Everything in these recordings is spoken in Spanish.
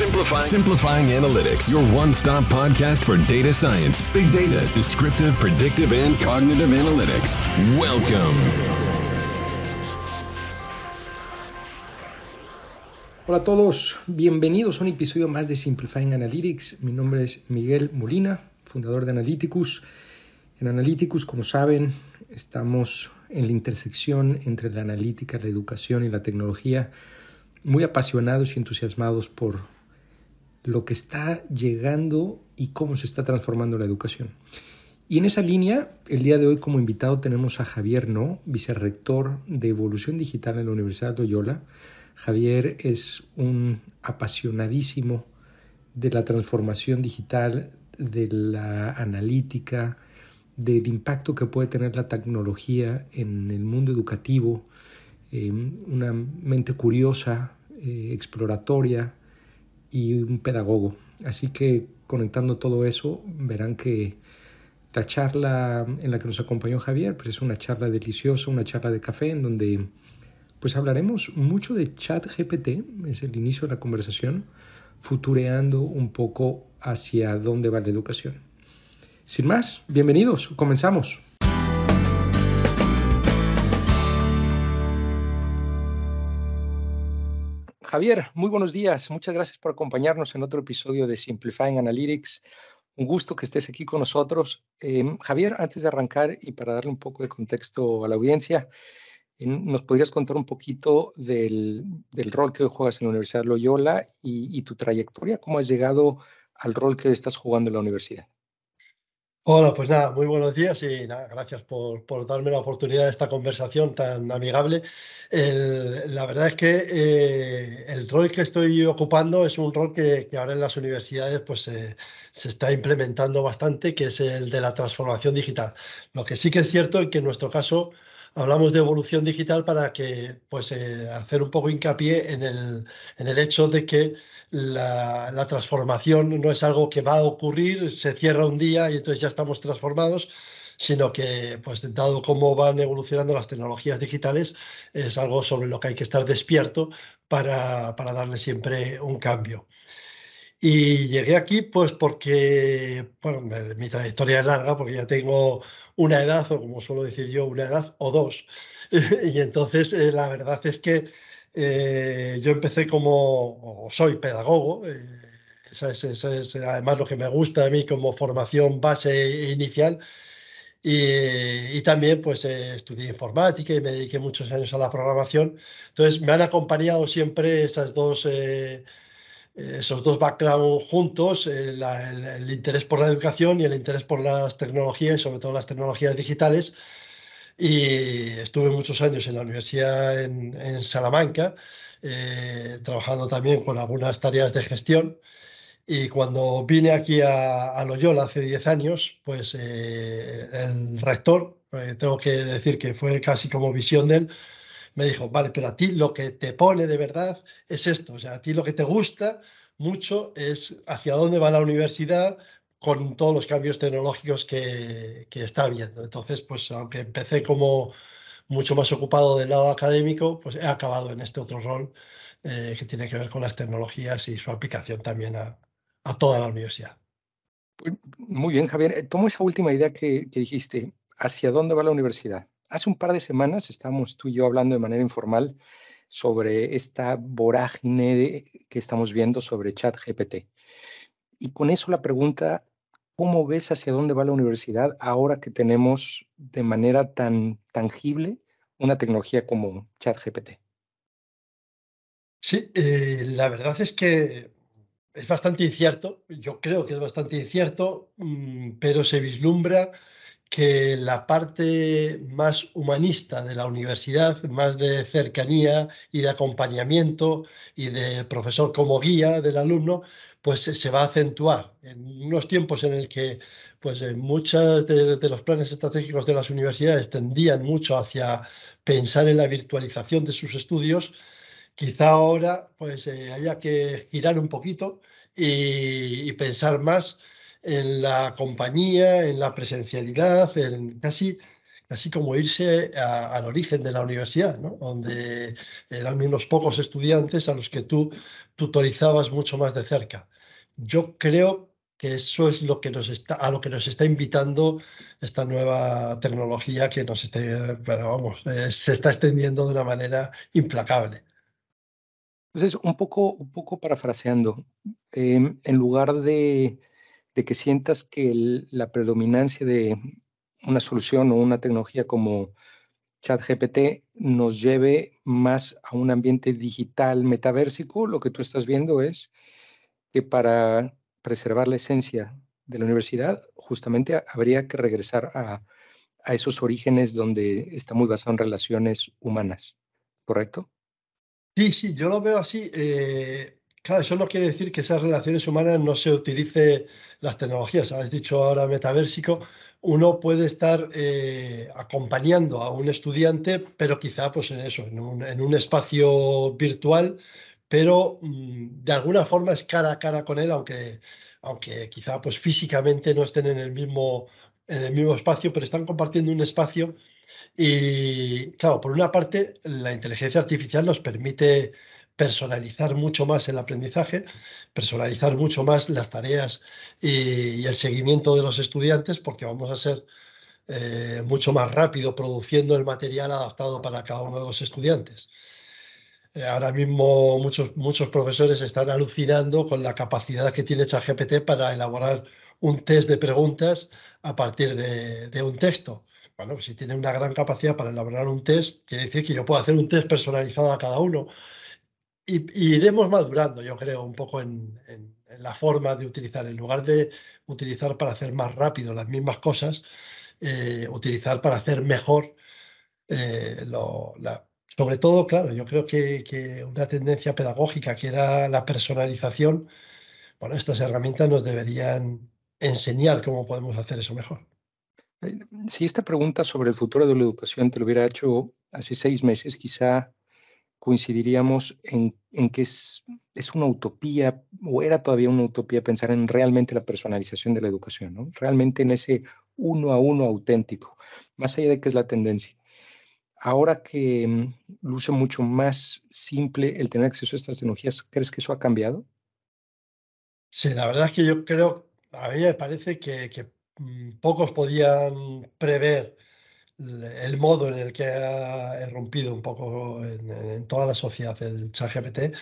Simplifying. Simplifying Analytics, your one stop podcast for data science, big data, descriptive, predictive, and cognitive analytics. Welcome. Hola a todos, bienvenidos a un episodio más de Simplifying Analytics. Mi nombre es Miguel Molina, fundador de Analyticus. En Analyticus, como saben, estamos en la intersección entre la analítica, la educación y la tecnología, muy apasionados y entusiasmados por lo que está llegando y cómo se está transformando la educación. Y en esa línea, el día de hoy como invitado tenemos a Javier No, vicerrector de Evolución Digital en la Universidad de Loyola. Javier es un apasionadísimo de la transformación digital, de la analítica, del impacto que puede tener la tecnología en el mundo educativo, eh, una mente curiosa, eh, exploratoria y un pedagogo. Así que conectando todo eso, verán que la charla en la que nos acompañó Javier pues es una charla deliciosa, una charla de café en donde pues hablaremos mucho de chat GPT, es el inicio de la conversación, futureando un poco hacia dónde va la educación. Sin más, bienvenidos, comenzamos. Javier, muy buenos días. Muchas gracias por acompañarnos en otro episodio de Simplifying Analytics. Un gusto que estés aquí con nosotros. Em, Javier, antes de arrancar y para darle un poco de contexto a la audiencia, ¿nos podrías contar un poquito del, rol que hoy juegas en la Universidad Loyola y, y tu trayectoria? ¿Cómo has llegado al rol que estás jugando en la universidad? Hola, pues nada, muy buenos días y nada, gracias por, darme la oportunidad de esta conversación tan amigable. la verdad es que eh, el rol que estoy ocupando es un rol que, ahora en las universidades pues, se está implementando bastante, que es el de la transformación digital. Lo que sí que es cierto es que en nuestro caso hablamos de evolución digital para que pues, eh, hacer un poco hincapié en el, en el hecho de que la, transformación no es algo que va a ocurrir, se cierra un día y entonces ya estamos transformados, sino que, pues dado cómo van evolucionando las tecnologías digitales, es algo sobre lo que hay que estar despierto para, darle siempre un cambio. Y llegué aquí pues porque, bueno, mi trayectoria es larga, porque ya tengo una edad, o como suelo decir yo, una edad o dos. y entonces eh, la verdad es que eh, yo empecé como, soy pedagogo, eh, es, además lo que me gusta a mí como formación base inicial. Y, también pues estudié informática y me dediqué muchos años a la programación. Entonces me han acompañado siempre esas dos, eh, esos dos backgrounds juntos, el, el, interés por la educación y el interés por las tecnologías y sobre todo las tecnologías digitales. Y estuve muchos años en la universidad en, Salamanca, eh, trabajando también con algunas tareas de gestión. Y cuando vine aquí a, Loyola hace 10 años, pues eh, el rector, eh, tengo que decir que fue casi como visión de él, me dijo, vale, pero a ti lo que te pone de verdad es esto, o sea, a ti lo que te gusta mucho es hacia dónde va la universidad, con todos los cambios tecnológicos que, está habiendo. Entonces, pues aunque empecé como mucho más ocupado del lado académico, pues he acabado en este otro rol eh, que tiene que ver con las tecnologías y su aplicación también a, toda la universidad. Muy bien, Javier. Eh, tomo esa última idea que, dijiste. ¿Hacia dónde va la universidad? Hace un par de semanas estábamos tú y yo hablando de manera informal sobre esta vorágine que estamos viendo sobre ChatGPT. Y con eso la pregunta ¿Cómo ves hacia dónde va la universidad ahora que tenemos de manera tan tangible una tecnología como ChatGPT? Sí, eh, la verdad es que es bastante incierto, yo creo que es bastante incierto, mm, pero se vislumbra que la parte más humanista de la universidad, más de cercanía y de acompañamiento y de profesor como guía del alumno, pues se va a acentuar en unos tiempos en el que pues muchos de, los planes estratégicos de las universidades tendían mucho hacia pensar en la virtualización de sus estudios, quizá ahora pues eh, haya que girar un poquito y, pensar más en la compañía, en la presencialidad, en casi así como irse al origen de la universidad, ¿no? donde eran unos pocos estudiantes a los que tú tutorizabas mucho más de cerca. Yo creo que eso es lo que nos está, a lo que nos está invitando esta nueva tecnología que nos está, pero vamos, eh, se está extendiendo de una manera implacable. Entonces, un poco, un poco parafraseando, em, en lugar de, que sientas que la predominancia de una solución o una tecnología como ChatGPT nos lleve más a un ambiente digital metaversico, lo que tú estás viendo es que para preservar la esencia de la universidad, justamente habría que regresar a, a esos orígenes donde está muy basado en relaciones humanas, ¿correcto? Sí, sí, yo lo veo así. Eh, claro, eso no quiere decir que esas relaciones humanas no se utilice las tecnologías. Has dicho ahora metaversico. Uno puede estar eh, acompañando a un estudiante, pero quizá pues en eso, en un, espacio virtual, pero mm, de alguna forma es cara a cara con él, aunque, aunque quizá pues físicamente no estén en el mismo, en el mismo espacio, pero están compartiendo un espacio y claro, por una parte, la inteligencia artificial nos permite personalizar mucho más el aprendizaje, personalizar mucho más las tareas y, el seguimiento de los estudiantes, porque vamos a ser eh, mucho más rápido produciendo el material adaptado para cada uno de los estudiantes. Eh, ahora mismo muchos, muchos profesores están alucinando con la capacidad que tiene ChatGPT para elaborar un test de preguntas a partir de un texto. Bueno, si tiene una gran capacidad para elaborar un test, quiere decir que yo puedo hacer un test personalizado a cada uno. Y, iremos madurando, yo creo, un poco en, la forma de utilizar. En lugar de utilizar para hacer más rápido las mismas cosas, eh, utilizar para hacer mejor eh, sobre todo, claro, yo creo que, que, una tendencia pedagógica que era la personalización, bueno, estas herramientas nos deberían enseñar cómo podemos hacer eso mejor. Si esta pregunta sobre el futuro de la educación te lo hubiera hecho hace seis meses, quizá coincidiríamos en, que es, una utopía, o era todavía una utopía pensar en realmente la personalización de la educación, ¿no? realmente en ese uno a uno auténtico, más allá de que es la tendencia. Ahora que mm, luce mucho más simple el tener acceso a estas tecnologías, ¿crees que eso ha cambiado? Sí, la verdad es que yo creo, a mí me parece que, que Mm, pocos podían prever el modo en el que ha irrumpido un poco en, toda la sociedad el ChatGPT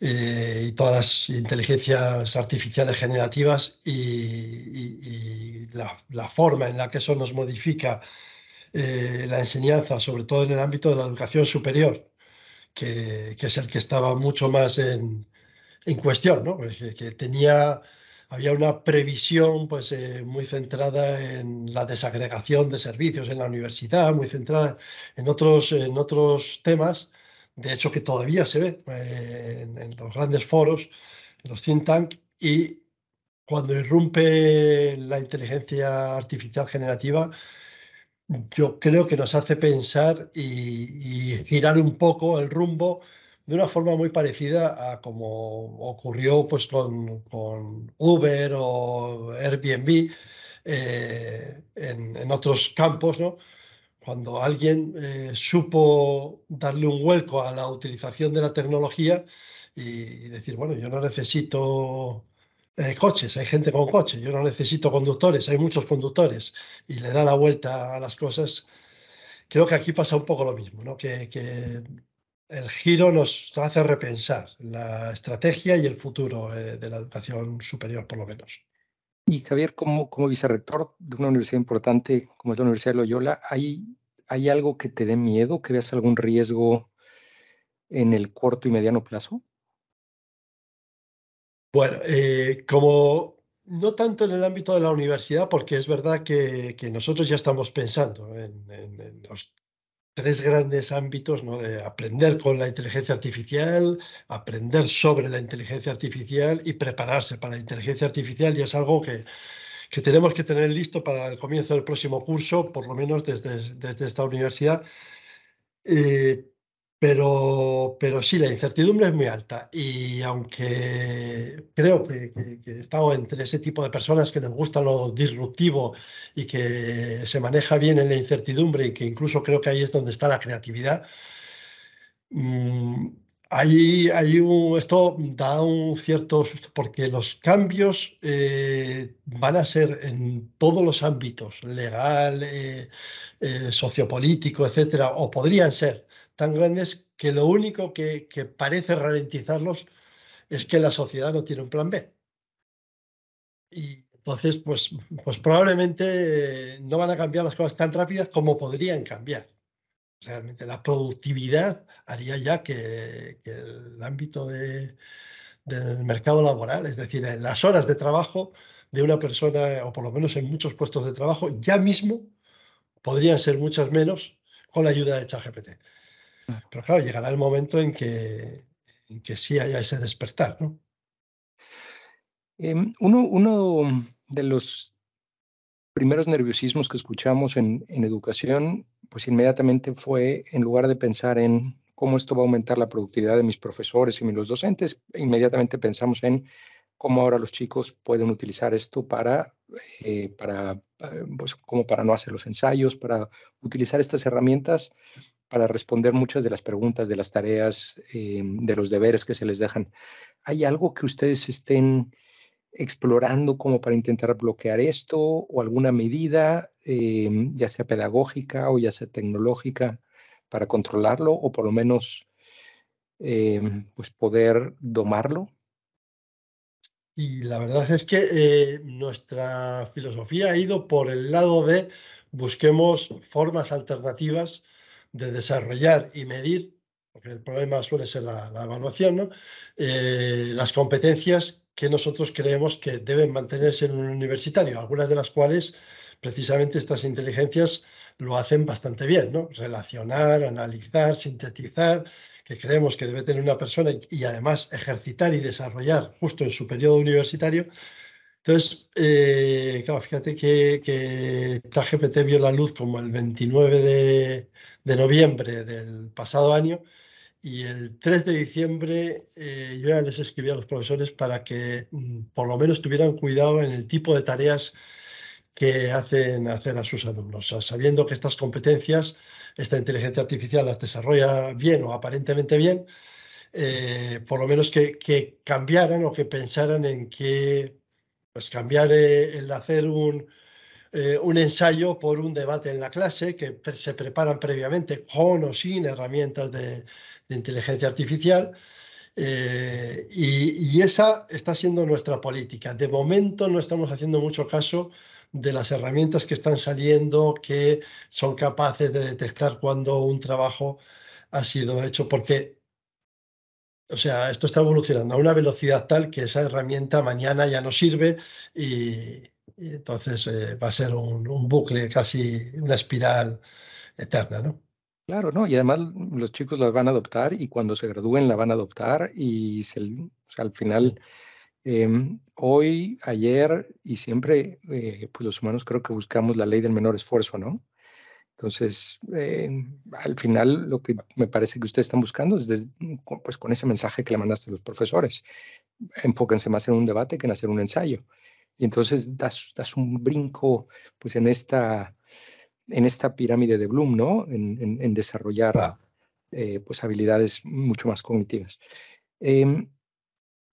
eh, y todas las inteligencias artificiales generativas y, la, forma en la que eso nos modifica eh, la enseñanza, sobre todo en el ámbito de la educación superior, que, es el que estaba mucho más en, cuestión, ¿no? Pues que tenía había una previsión pues, eh, muy centrada en la desagregación de servicios en la universidad, muy centrada en otros, en otros temas, de hecho que todavía se ve eh, en, los grandes foros, en los think tank, y cuando irrumpe la inteligencia artificial generativa, yo creo que nos hace pensar y, y girar un poco el rumbo de una forma muy parecida a como ocurrió pues, con, Uber o Airbnb eh, en, otros campos, ¿no? cuando alguien eh, supo darle un vuelco a la utilización de la tecnología y, decir, bueno, yo no necesito eh, coches, hay gente con coches, yo no necesito conductores, hay muchos conductores, y le da la vuelta a las cosas. Creo que aquí pasa un poco lo mismo, ¿no? que, que el giro nos hace repensar la estrategia y el futuro eh, de la educación superior, por lo menos. Y Javier, como, como vicerrector de una universidad importante como es la Universidad de Loyola, ¿hay, ¿hay algo que te dé miedo, que veas algún riesgo en el corto y mediano plazo? Bueno, eh, como no tanto en el ámbito de la universidad, porque es verdad que, nosotros ya estamos pensando en, en los tres grandes ámbitos ¿no? de aprender con la inteligencia artificial, aprender sobre la inteligencia artificial y prepararse para la inteligencia artificial y es algo que, que tenemos que tener listo para el comienzo del próximo curso, por lo menos desde, desde esta universidad. Eh, Pero, pero sí, la incertidumbre es muy alta. Y aunque creo que, he estado entre ese tipo de personas que nos gusta lo disruptivo y que se maneja bien en la incertidumbre y que incluso creo que ahí es donde está la creatividad, mm, ahí, esto da un cierto susto porque los cambios eh, van a ser en todos los ámbitos, legal, eh, eh, sociopolítico, etcétera, o podrían ser tan grandes que lo único que, parece ralentizarlos es que la sociedad no tiene un plan B. Y entonces, pues, pues probablemente no van a cambiar las cosas tan rápidas como podrían cambiar. Realmente la productividad haría ya que, el ámbito del mercado laboral, es decir, las horas de trabajo de una persona, o por lo menos en muchos puestos de trabajo, ya mismo podrían ser muchas menos con la ayuda de ChatGPT. Pero claro, llegará el momento en que, en que sí haya ese despertar, ¿no? Em, uno, de los primeros nerviosismos que escuchamos en, educación, pues inmediatamente fue, en lugar de pensar en cómo esto va a aumentar la productividad de mis profesores y los docentes, inmediatamente pensamos en cómo ahora los chicos pueden utilizar esto para, eh, para eh, pues, como para no hacer los ensayos, para utilizar estas herramientas para responder muchas de las preguntas, de las tareas, eh, de los deberes que se les dejan. ¿Hay algo que ustedes estén explorando como para intentar bloquear esto o alguna medida, eh, ya sea pedagógica o ya sea tecnológica, para controlarlo o por lo menos eh, pues poder domarlo? Y la verdad es que nuestra filosofía ha ido por el lado de busquemos formas alternativas de desarrollar y medir, porque el problema suele ser la, evaluación, ¿no? Eh, las competencias que nosotros creemos que deben mantenerse en un universitario, algunas de las cuales precisamente estas inteligencias lo hacen bastante bien, ¿no? Relacionar, analizar, sintetizar, que creemos que debe tener una persona y, además ejercitar y desarrollar justo en su periodo universitario. Entonces, eh, claro, fíjate que, que vio la luz como el 29 de, noviembre del pasado año y el 3 de diciembre eh, yo ya les escribí a los profesores para que mm, por lo menos tuvieran cuidado en el tipo de tareas que hacen hacer a sus alumnos, sabiendo que estas competencias, esta inteligencia artificial las desarrolla bien o aparentemente bien, eh, por lo menos que, cambiaran o que pensaran en que pues cambiar eh, el hacer un, eh, un ensayo por un debate en la clase que se preparan previamente con o sin herramientas de, inteligencia artificial. Eh, y, esa está siendo nuestra política. De momento no estamos haciendo mucho caso de las herramientas que están saliendo que son capaces de detectar cuando un trabajo ha sido hecho, porque, o sea, esto está evolucionando a una velocidad tal que esa herramienta mañana ya no sirve y, y entonces eh, va a ser un, bucle, casi una espiral eterna, ¿no? Claro, ¿no? Y además los chicos la van a adoptar y cuando se gradúen la van a adoptar y al final, em, hoy, ayer y siempre, eh, pues los humanos creo que buscamos la ley del menor esfuerzo, ¿no? Entonces, em, al final lo que me parece que ustedes están buscando es pues con ese mensaje que le mandaste a los profesores. Enfóquense más en un debate que en hacer un ensayo. Y entonces das, das un brinco pues en esta, en esta pirámide de Bloom, ¿no? En, en, desarrollar eh, pues habilidades mucho más cognitivas. Em,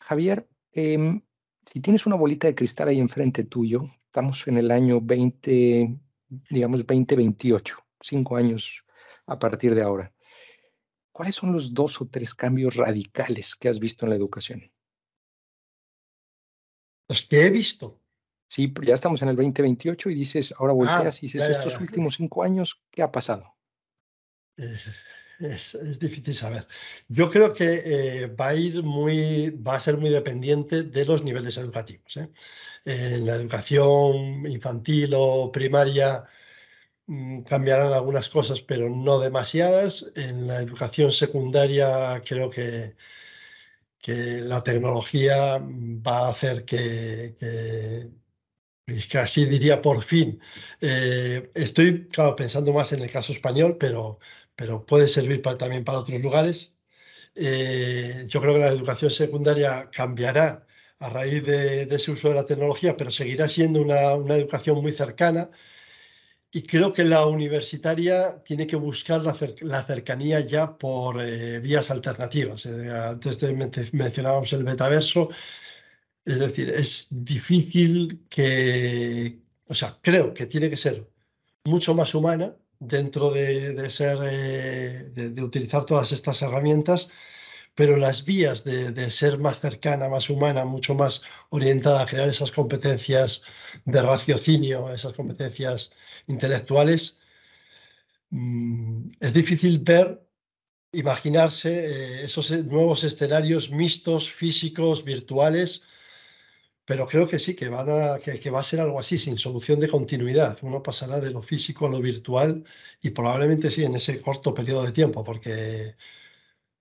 Javier, em, si tienes una bolita de cristal ahí enfrente tuyo, estamos en el año 20, digamos 2028, cinco años a partir de ahora. ¿Cuáles son los dos o tres cambios radicales que has visto en la educación? Los que he visto. Sí, ya estamos en el 2028 y dices, ahora volteas ah, y dices, estos últimos cinco años, ¿qué ha pasado? Es, difícil saber. Yo creo que eh, va a ir muy, va a ser muy dependiente de los niveles educativos. ¿eh? En la educación infantil o primaria mm, cambiarán algunas cosas, pero no demasiadas. En la educación secundaria creo que que la tecnología va a hacer que, casi diría por fin. Eh, estoy pensando más en el caso español, pero, pero puede servir también para otros lugares. Eh, yo creo que la educación secundaria cambiará a raíz de, ese uso de la tecnología, pero seguirá siendo una, educación muy cercana. Y creo que la universitaria tiene que buscar la, cercanía ya por eh, vías alternativas. Eh, antes mencionábamos el metaverso. Es decir, es difícil que, o sea, creo que tiene que ser mucho más humana dentro de, ser, eh, de, utilizar todas estas herramientas, pero las vías de, ser más cercana, más humana, mucho más orientada a crear esas competencias de raciocinio, esas competencias intelectuales, mm, es difícil ver, imaginarse eh, esos nuevos escenarios mixtos, físicos, virtuales, pero creo que sí, que, van a, que, va a ser algo así, sin solución de continuidad. Uno pasará de lo físico a lo virtual y probablemente sí en ese corto periodo de tiempo, porque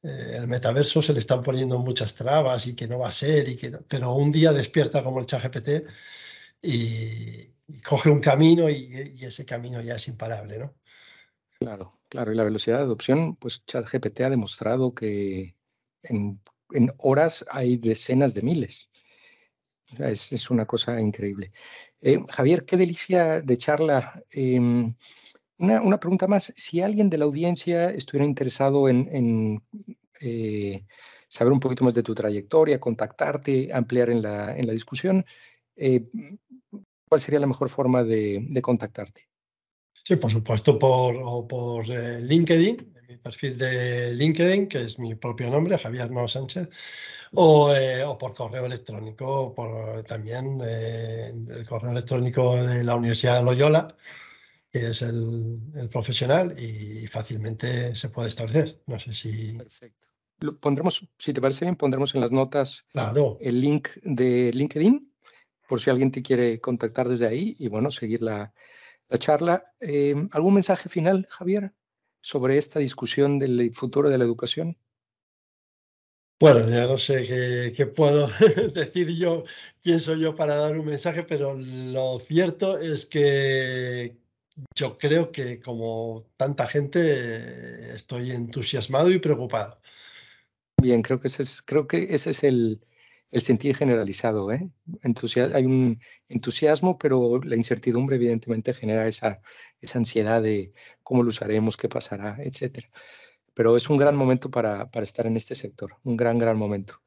eh, el metaverso se le están poniendo muchas trabas y que no va a ser, y que, pero un día despierta como el ChatGPT y, coge un camino y, ese camino ya es imparable, ¿no? Claro, claro. Y la velocidad de adopción, pues ChatGPT ha demostrado que en horas hay decenas de miles. Es, una cosa increíble. Eh, Javier, qué delicia de charla. Em, una, pregunta más. Si alguien de la audiencia estuviera interesado en, eh, saber un poquito más de tu trayectoria, contactarte, ampliar en la, en la discusión, eh, ¿cuál sería la mejor forma de, contactarte? Sí, por supuesto, por, por LinkedIn, mi perfil de LinkedIn, que es mi propio nombre, Javier No Sánchez. Eh, o, por correo electrónico, por también eh, el correo electrónico de la Universidad de Loyola, que es el, profesional y fácilmente se puede establecer. No sé si... Perfecto. Lo pondremos, si te parece bien, pondremos en las notas el link de LinkedIn, por si alguien te quiere contactar desde ahí y bueno, seguir la, charla. Eh, ¿Algún mensaje final, Javier, sobre esta discusión del futuro de la educación? Bueno, ya no sé qué, puedo decir yo, quién soy yo para dar un mensaje, pero lo cierto es que yo creo que como tanta gente estoy entusiasmado y preocupado. Bien, creo que ese es, creo que ese es el, sentir generalizado. ¿eh? hay un entusiasmo, pero la incertidumbre evidentemente genera esa, esa ansiedad de cómo lo usaremos, qué pasará, etcétera pero es un gran momento para, estar en este sector, un gran, gran momento.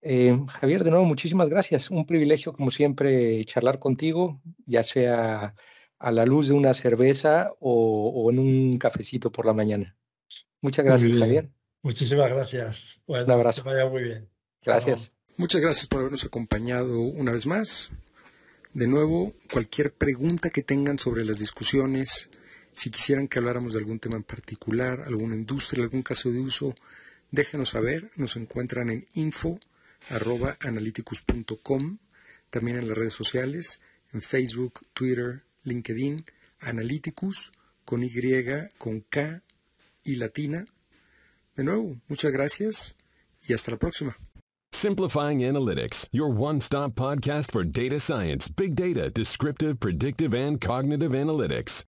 Eh, Javier, de nuevo, muchísimas gracias. Un privilegio, como siempre, charlar contigo, ya sea a la luz de una cerveza o, en un cafecito por la mañana. Muchas gracias, Javier. Muchísimas gracias. un abrazo. Que vaya muy bien. Gracias. Muchas gracias por habernos acompañado una vez más. De nuevo, cualquier pregunta que tengan sobre las discusiones, si quisieran que habláramos de algún tema en particular, alguna industria, algún caso de uso, déjenos saber. Nos encuentran en info.analyticus.com, también en las redes sociales, en Facebook, Twitter, LinkedIn, Analyticus, con Y, con K y latina. De nuevo, muchas gracias y hasta la próxima. Simplifying Analytics, your one-stop podcast for data science, big data, descriptive, predictive, and cognitive analytics.